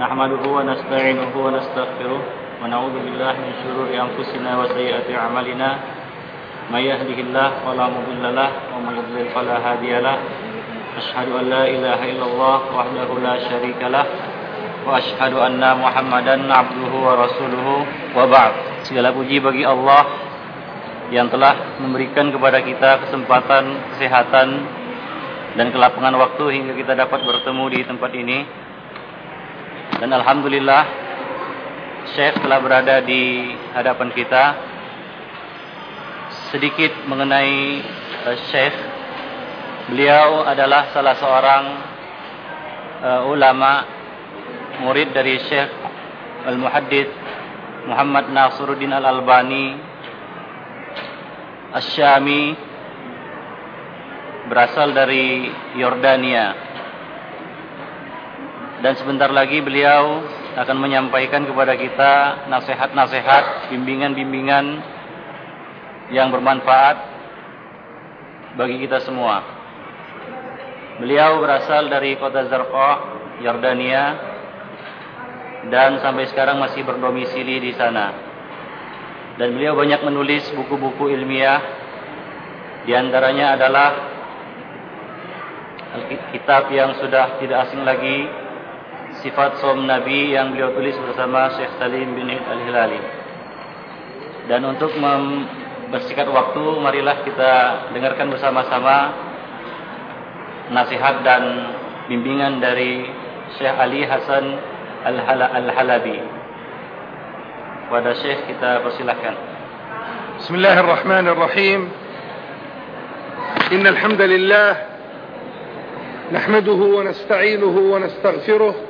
نحمده ونستعينه ونستغفره ونعوذ بالله من شرور أنفسنا وسيئات عملنا ما يهده الله ولا مضل له وما يضلل فلا هادي له أشهد أن لا إله إلا الله وحده لا شريك له وأشهد أن محمدا عبده ورسوله وبعد segala puji bagi Allah yang telah memberikan kepada kita kesempatan kesehatan dan kelapangan waktu hingga kita dapat bertemu di tempat ini. Dan Alhamdulillah, Syekh telah berada di hadapan kita. Sedikit mengenai uh, Syekh, beliau adalah salah seorang uh, ulama, murid dari Syekh Al-Muhaddid Muhammad Nasruddin Al-Albani Asyami berasal dari Yordania. Dan sebentar lagi beliau akan menyampaikan kepada kita nasihat-nasihat, bimbingan-bimbingan yang bermanfaat bagi kita semua. Beliau berasal dari kota Zarqah, Yordania dan sampai sekarang masih berdomisili di sana dan beliau banyak menulis buku-buku ilmiah di antaranya adalah kitab yang sudah tidak asing lagi sifat som Nabi yang beliau tulis bersama Syekh Salim bin Al-Hilali. Dan untuk membersihkan waktu, marilah kita dengarkan bersama-sama nasihat dan bimbingan dari Syekh Ali Hasan Al-Halabi. Kepada Syekh kita persilahkan. Bismillahirrahmanirrahim. Innal hamdalillah nasta'inuhu wa ونستغفره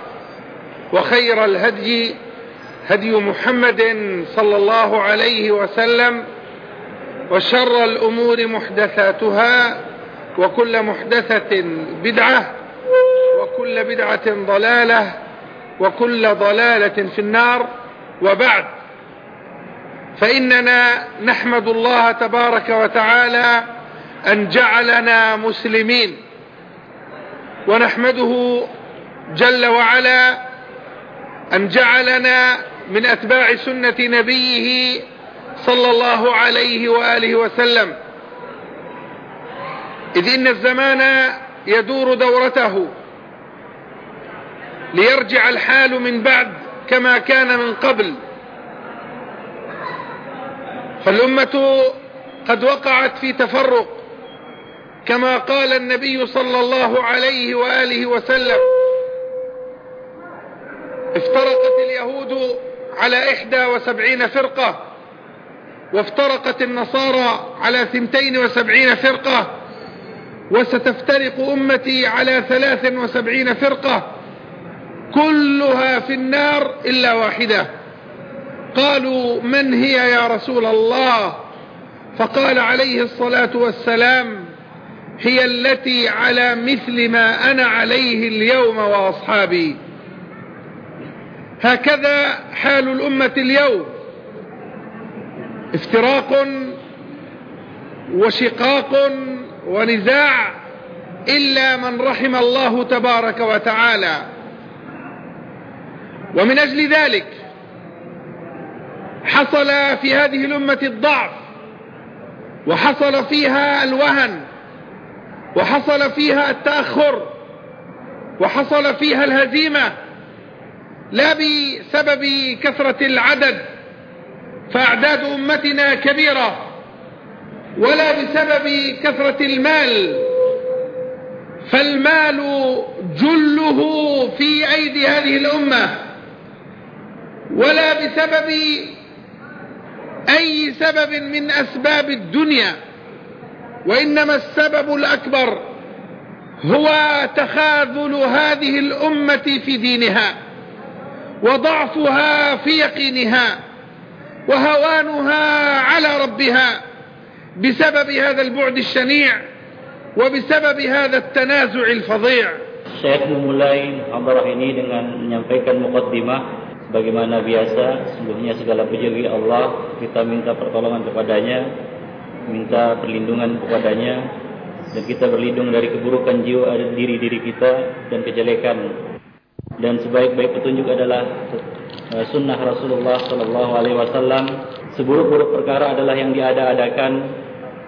وخير الهدي هدي محمد صلى الله عليه وسلم وشر الأمور محدثاتها وكل محدثة بدعة وكل بدعة ضلالة وكل ضلالة في النار. وبعد فإننا نحمد الله تبارك وتعالى أن جعلنا مسلمين ونحمده جل وعلا أن جعلنا من أتباع سنة نبيه صلى الله عليه وآله وسلم. إذ إن الزمان يدور دورته ليرجع الحال من بعد كما كان من قبل. فالأمة قد وقعت في تفرق كما قال النبي صلى الله عليه وآله وسلم. افترقت اليهود على إحدى وسبعين فرقة وافترقت النصارى على ثنتين وسبعين فرقة وستفترق أمتي على ثلاث وسبعين فرقة كلها في النار إلا واحدة. قالوا من هي يا رسول الله؟ فقال عليه الصلاة والسلام هي التي على مثل ما أنا عليه اليوم وأصحابي. هكذا حال الأمة اليوم. افتراق وشقاق ونزاع إلا من رحم الله تبارك وتعالى. ومن أجل ذلك حصل في هذه الأمة الضعف وحصل فيها الوهن وحصل فيها التأخر وحصل فيها الهزيمة لا بسبب كثرة العدد فأعداد أمتنا كبيرة ولا بسبب كثرة المال فالمال جله في أيدي هذه الأمة ولا بسبب أي سبب من أسباب الدنيا وإنما السبب الأكبر هو تخاذل هذه الأمة في دينها. وضعفها في يقينها وهوانها على ربها بسبب هذا البعد الشنيع وبسبب هذا التنازع الفظيع Syekh memulai hadarah ini dengan menyampaikan mukaddimah sebagaimana biasa sungguhnya segala puji bagi Allah kita minta pertolongan kepadanya minta perlindungan kepadanya dan kita berlindung dari keburukan jiwa ada diri-diri kita dan kejelekan dan sebaik-baik petunjuk adalah uh, sunnah Rasulullah sallallahu alaihi wasallam. Seburuk-buruk perkara adalah yang diada-adakan.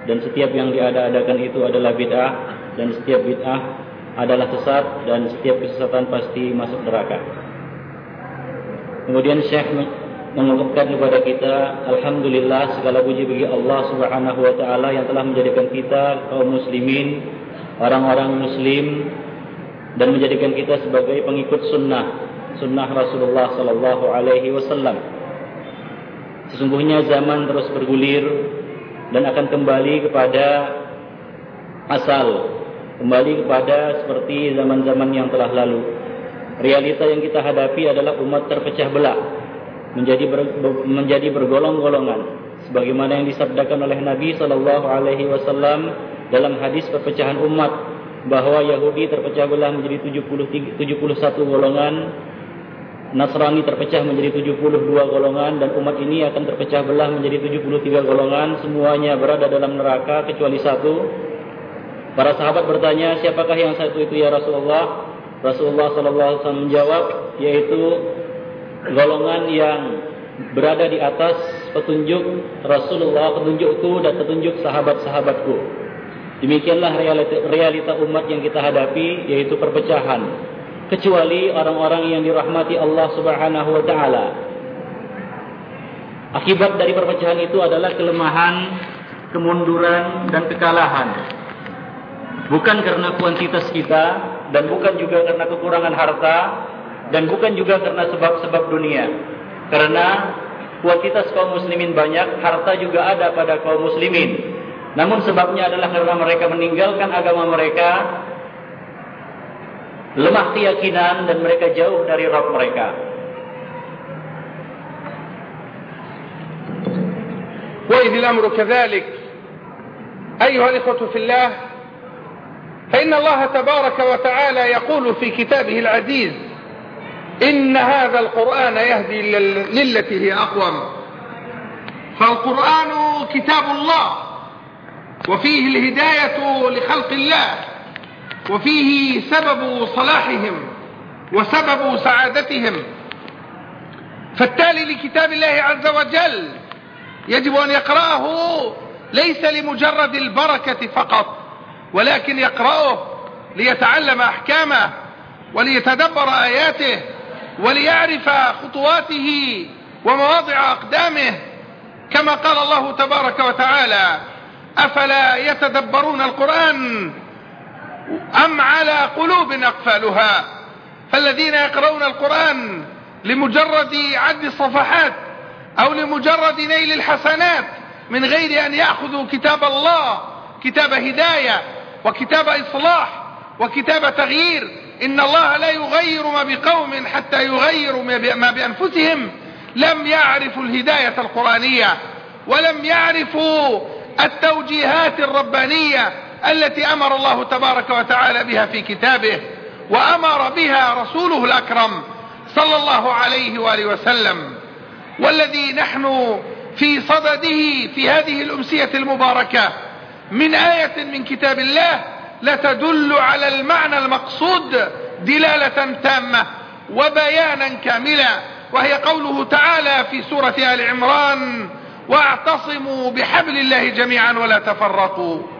Dan setiap yang diada-adakan itu adalah bid'ah. Dan setiap bid'ah adalah sesat. Dan setiap kesesatan pasti masuk neraka. Kemudian Syekh mengungkapkan kepada kita alhamdulillah segala puji bagi Allah Subhanahu wa taala yang telah menjadikan kita kaum muslimin orang-orang muslim dan menjadikan kita sebagai pengikut sunnah sunnah Rasulullah sallallahu alaihi wasallam. Sesungguhnya zaman terus bergulir dan akan kembali kepada asal kembali kepada seperti zaman-zaman yang telah lalu. Realita yang kita hadapi adalah umat terpecah belah menjadi ber, menjadi bergolong-golongan sebagaimana yang disabdakan oleh Nabi sallallahu alaihi wasallam dalam hadis perpecahan umat bahwa Yahudi terpecah belah menjadi 70 71 golongan Nasrani terpecah menjadi 72 golongan dan umat ini akan terpecah belah menjadi 73 golongan. Semuanya berada dalam neraka kecuali satu. Para sahabat bertanya siapakah yang satu itu ya Rasulullah? Rasulullah wasallam menjawab yaitu golongan yang berada di atas petunjuk Rasulullah, petunjukku dan petunjuk sahabat-sahabatku. Demikianlah realita, realita umat yang kita hadapi, yaitu perpecahan. Kecuali orang-orang yang dirahmati Allah subhanahu wa ta'ala. Akibat dari perpecahan itu adalah kelemahan, kemunduran, dan kekalahan. Bukan karena kuantitas kita, dan bukan juga karena kekurangan harta, dan bukan juga karena sebab-sebab dunia. Karena kuantitas kaum muslimin banyak, harta juga ada pada kaum muslimin. Namun sebabnya adalah karena mereka meninggalkan agama mereka, lemah keyakinan dan mereka jauh dari Rabb mereka. وإذ الأمر كذلك أيها الإخوة في الله فإن الله تبارك وتعالى يقول في كتابه العزيز إن هذا القرآن يهدي للتي هي أقوم فالقرآن كتاب الله وفيه الهداية لخلق الله وفيه سبب صلاحهم وسبب سعادتهم. فالتالي لكتاب الله عز وجل يجب أن يقرأه ليس لمجرد البركة فقط ولكن يقرأه ليتعلم أحكامه وليتدبر آياته وليعرف خطواته ومواضع أقدامه كما قال الله تبارك وتعالى أفلا يتدبرون القرآن أم على قلوب أقفالها؟ فالذين يقرؤون القرآن لمجرد عد الصفحات أو لمجرد نيل الحسنات من غير أن يأخذوا كتاب الله كتاب هداية وكتاب إصلاح وكتاب تغيير. إن الله لا يغير ما بقوم حتى يغيروا ما بأنفسهم. لم يعرفوا الهداية القرآنية ولم يعرفوا التوجيهات الربانية التي أمر الله تبارك وتعالى بها في كتابه وأمر بها رسوله الأكرم صلى الله عليه وآله وسلم. والذي نحن في صدده في هذه الأمسية المباركة من آية من كتاب الله لتدل على المعنى المقصود دلالة تامة وبيانا كاملا وهي قوله تعالى في سورة آل عمران واعتصموا بحبل الله جميعا ولا تفرقوا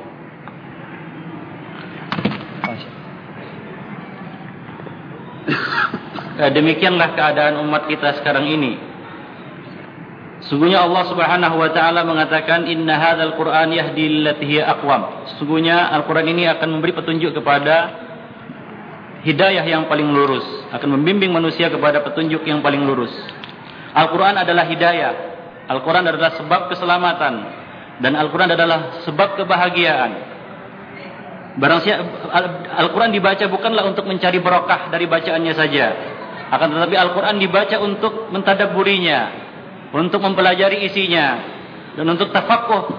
Demikianlah keadaan umat kita sekarang ini. Sungguhnya Allah Subhanahu wa taala mengatakan inna hadzal Qur'an yahdi lillati hiya aqwam. Sungguhnya Al-Qur'an ini akan memberi petunjuk kepada hidayah yang paling lurus, akan membimbing manusia kepada petunjuk yang paling lurus. Al-Qur'an adalah hidayah. Al-Qur'an adalah sebab keselamatan dan Al-Qur'an adalah sebab kebahagiaan. Barang siapa Al-Qur'an dibaca bukanlah untuk mencari berkah dari bacaannya saja. Akan tetapi Al-Quran dibaca untuk mentadaburinya, untuk mempelajari isinya, dan untuk tafakuh,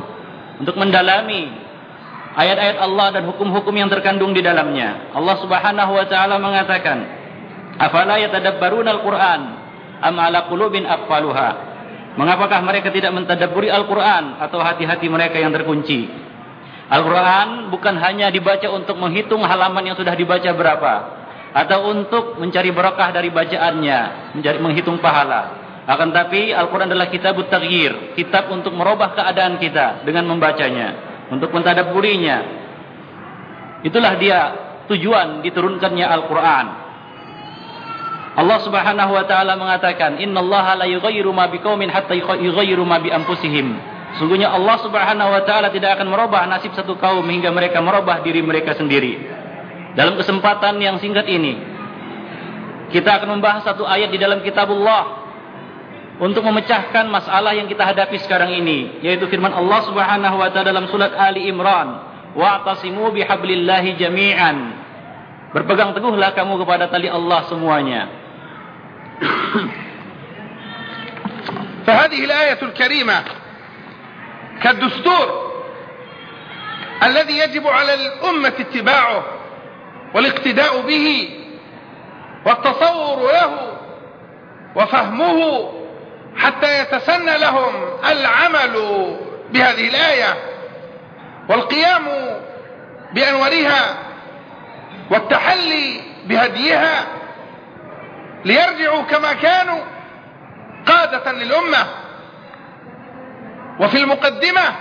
untuk mendalami ayat-ayat Allah dan hukum-hukum yang terkandung di dalamnya. Allah Subhanahu wa taala mengatakan, "Afala yatadabbaruna al-Qur'an am 'ala qulubin aqfaluha?" Mengapakah mereka tidak mentadabburi Al-Qur'an atau hati-hati mereka yang terkunci? Al-Quran bukan hanya dibaca untuk menghitung halaman yang sudah dibaca berapa. Atau untuk mencari berkah dari bacaannya. Mencari, menghitung pahala. Akan tapi Al-Quran adalah kitab taghir. Kitab untuk merubah keadaan kita dengan membacanya. Untuk mentadaburinya. Itulah dia tujuan diturunkannya Al-Quran. Allah Subhanahu wa taala mengatakan innallaha la yughayyiru ma biqaumin hatta yughayyiru ma bi anfusihim. Sungguhnya Allah Subhanahu wa taala tidak akan merubah nasib satu kaum hingga mereka merubah diri mereka sendiri. Dalam kesempatan yang singkat ini kita akan membahas satu ayat di dalam kitabullah untuk memecahkan masalah yang kita hadapi sekarang ini yaitu firman Allah Subhanahu wa taala dalam surat Ali Imran wa'tasimu bihablillahi jami'an Berpegang teguhlah kamu kepada tali Allah semuanya. فهذه الآية الكريمة كالدستور الذي يجب على الأمة اتباعه والاقتداء به والتصور له وفهمه حتى يتسنى لهم العمل بهذه الآية والقيام بأنورها والتحلي بهديها ليرجعوا كما كانوا قادة للأمة. وفي المقدمة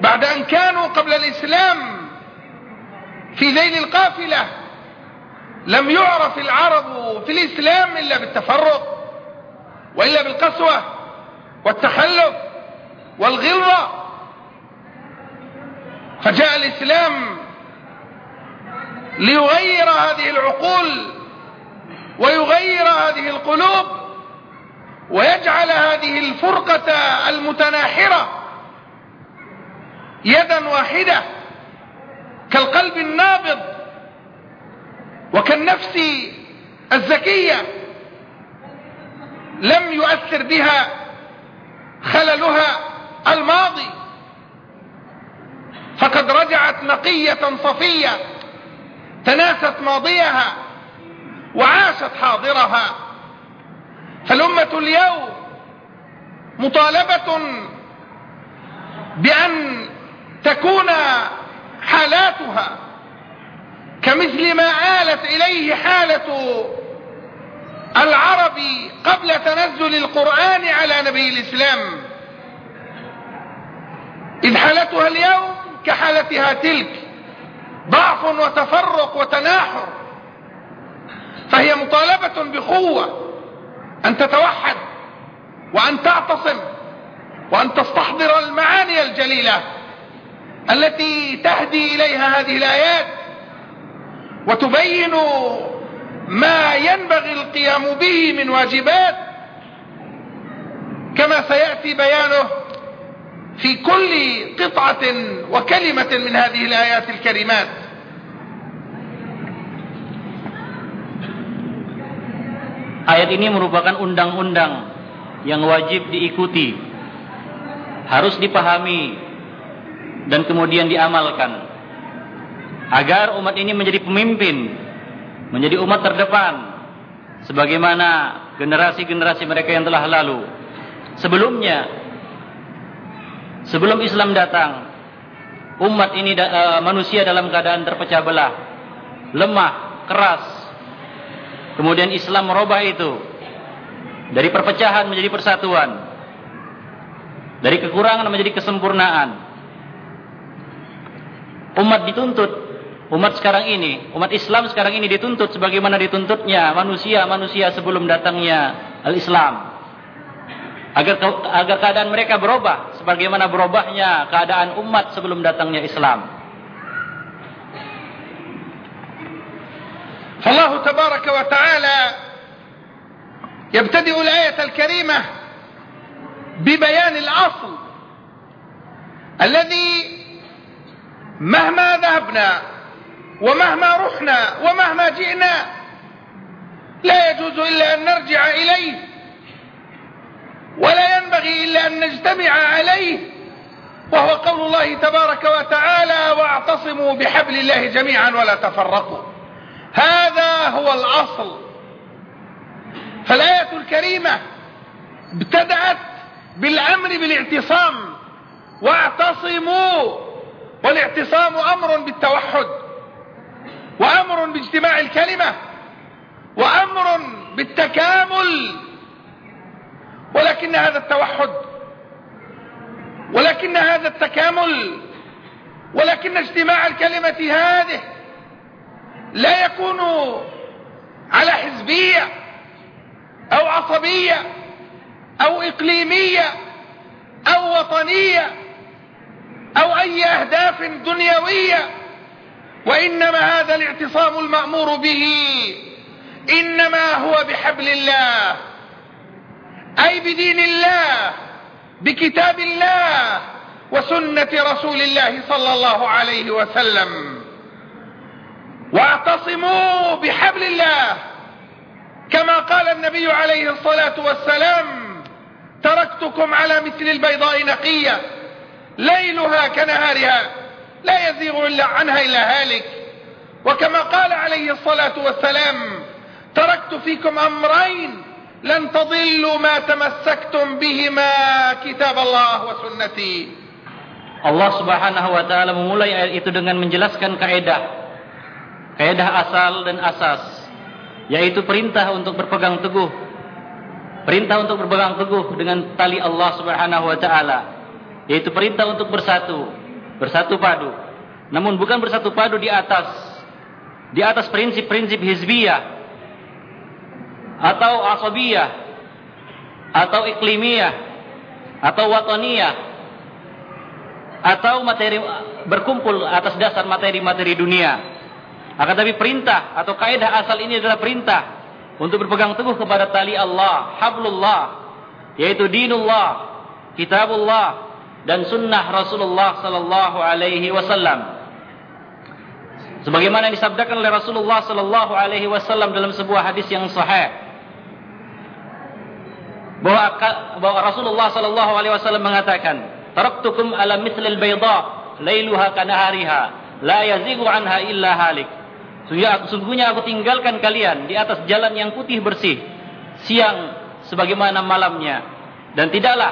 بعد أن كانوا قبل الإسلام في ذيل القافلة لم يعرف العرب في الإسلام إلا بالتفرق وإلا بالقسوة والتخلف والغلظة. فجاء الإسلام ليغير هذه العقول ويغير هذه القلوب ويجعل هذه الفرقة المتناحرة يدا واحدة كالقلب النابض وكالنفس الزكية لم يؤثر بها خللها الماضي. فقد رجعت نقية صفية تناست ماضيها. وعاشت حاضرها. فالأمة اليوم مطالبة بأن تكون حالاتها كمثل ما آلت إليه حالة العرب قبل تنزل القرآن على نبي الإسلام. إذ حالتها اليوم كحالتها تلك ضعف وتفرق وتناحر. فهي مطالبة بقوة أن تتوحد وأن تعتصم وأن تستحضر المعاني الجليلة التي تهدي إليها هذه الآيات وتبين ما ينبغي القيام به من واجبات كما سيأتي بيانه في كل قطعة وكلمة من هذه الآيات الكريمات. Ayat ini merupakan undang-undang yang wajib diikuti, harus dipahami dan kemudian diamalkan agar umat ini menjadi pemimpin, menjadi umat terdepan sebagaimana generasi-generasi mereka yang telah lalu. Sebelumnya sebelum Islam datang, umat ini uh, manusia dalam keadaan terpecah belah, lemah, keras, Kemudian Islam merubah itu. Dari perpecahan menjadi persatuan. Dari kekurangan menjadi kesempurnaan. Umat dituntut. Umat sekarang ini. Umat Islam sekarang ini dituntut. Sebagaimana dituntutnya manusia-manusia sebelum datangnya Al-Islam. Agar, agar keadaan mereka berubah. Sebagaimana berubahnya keadaan umat sebelum datangnya Islam. فالله تبارك وتعالى يبتدئ الآية الكريمة ببيان الأصل الذي مهما ذهبنا ومهما رحنا ومهما جئنا لا يجوز إلا أن نرجع إليه ولا ينبغي إلا أن نجتمع عليه وهو قول الله تبارك وتعالى واعتصموا بحبل الله جميعا ولا تفرقوا. هذا هو الأصل. فالآية الكريمة ابتدأت بالأمر بالاعتصام. واعتصموا. والاعتصام أمر بالتوحد. وأمر باجتماع الكلمة. وأمر بالتكامل. ولكن هذا التوحد. ولكن هذا التكامل. ولكن اجتماع الكلمة هذه لا يكون على حزبية أو عصبية أو إقليمية أو وطنية أو أي أهداف دنيوية وإنما هذا الاعتصام المأمور به إنما هو بحبل الله أي بدين الله بكتاب الله وسنة رسول الله صلى الله عليه وسلم. واعتصموا بحبل الله. كما قال النبي عليه الصلاة والسلام تركتكم على مثل البيضاء نقية. ليلها كنهارها. لا يزيغ إلا عنها إلا هالك. وكما قال عليه الصلاة والسلام تركت فيكم أمرين. لن تضلوا ما تمسكتم بهما كتاب الله وسنتي. Allah subhanahu wa ta'ala memulai ayat itu dengan menjelaskan kaidah kaidah asal dan asas yaitu perintah untuk berpegang teguh. Perintah untuk berpegang teguh dengan tali Allah subhanahu wa ta'ala yaitu perintah untuk bersatu bersatu padu. Namun bukan bersatu padu di atas di atas prinsip-prinsip hizbiyah atau asabiyah atau iklimiyah atau wataniyah atau materi berkumpul atas dasar materi-materi dunia akan tapi perintah atau kaidah asal ini adalah perintah untuk berpegang teguh kepada tali Allah hablullah yaitu dinullah kitabullah dan sunnah Rasulullah sallallahu alaihi wasallam sebagaimana disabdakan oleh Rasulullah sallallahu alaihi wasallam dalam sebuah hadis yang sahih bahwa, bahwa Rasulullah sallallahu alaihi wasallam mengatakan, "Taraktukum ala mithlil bayda, lailuha kanahariha, la yazigu anha illa halik." Sungguhnya aku tinggalkan kalian di atas jalan yang putih bersih, siang sebagaimana malamnya, dan tidaklah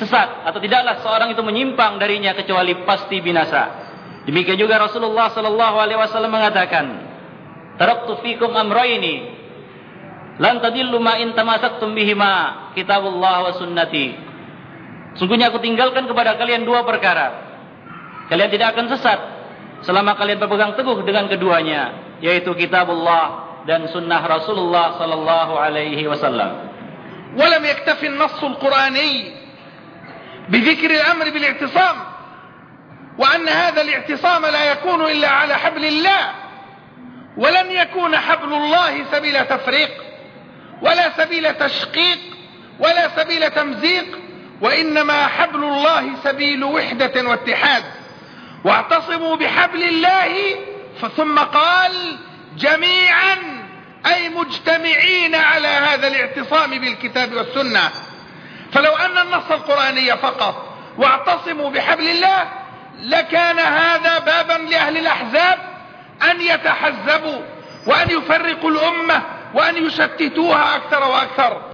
sesat atau tidaklah seorang itu menyimpang darinya kecuali pasti binasa. Demikian juga Rasulullah sallallahu alaihi wasallam mengatakan, "Taraktu fikum amrayni, Lan tadillu ma in tamasaktum bihima kitabullah wa sunnati. Sungguhnya aku tinggalkan kepada kalian dua perkara. Kalian tidak akan sesat selama kalian berpegang teguh dengan keduanya, yaitu kitabullah dan sunnah Rasulullah sallallahu alaihi wasallam. ولم يكتفي النص القرآني بذكر الأمر بالاعتصام وأن هذا الاعتصام لا يكون إلا على حبل الله ولن يكون حبل الله سبيل تفريق ولا سبيل تشقيق ولا سبيل تمزيق وإنما حبل الله سبيل وحدة واتحاد واعتصموا بحبل الله ثم قال جميعا أي مجتمعين على هذا الاعتصام بالكتاب والسنة. فلو أن النص القرآني فقط واعتصموا بحبل الله لكان هذا بابا لأهل الأحزاب أن يتحزبوا وأن يفرقوا الأمة وأن يشتتوها أكثر وأكثر.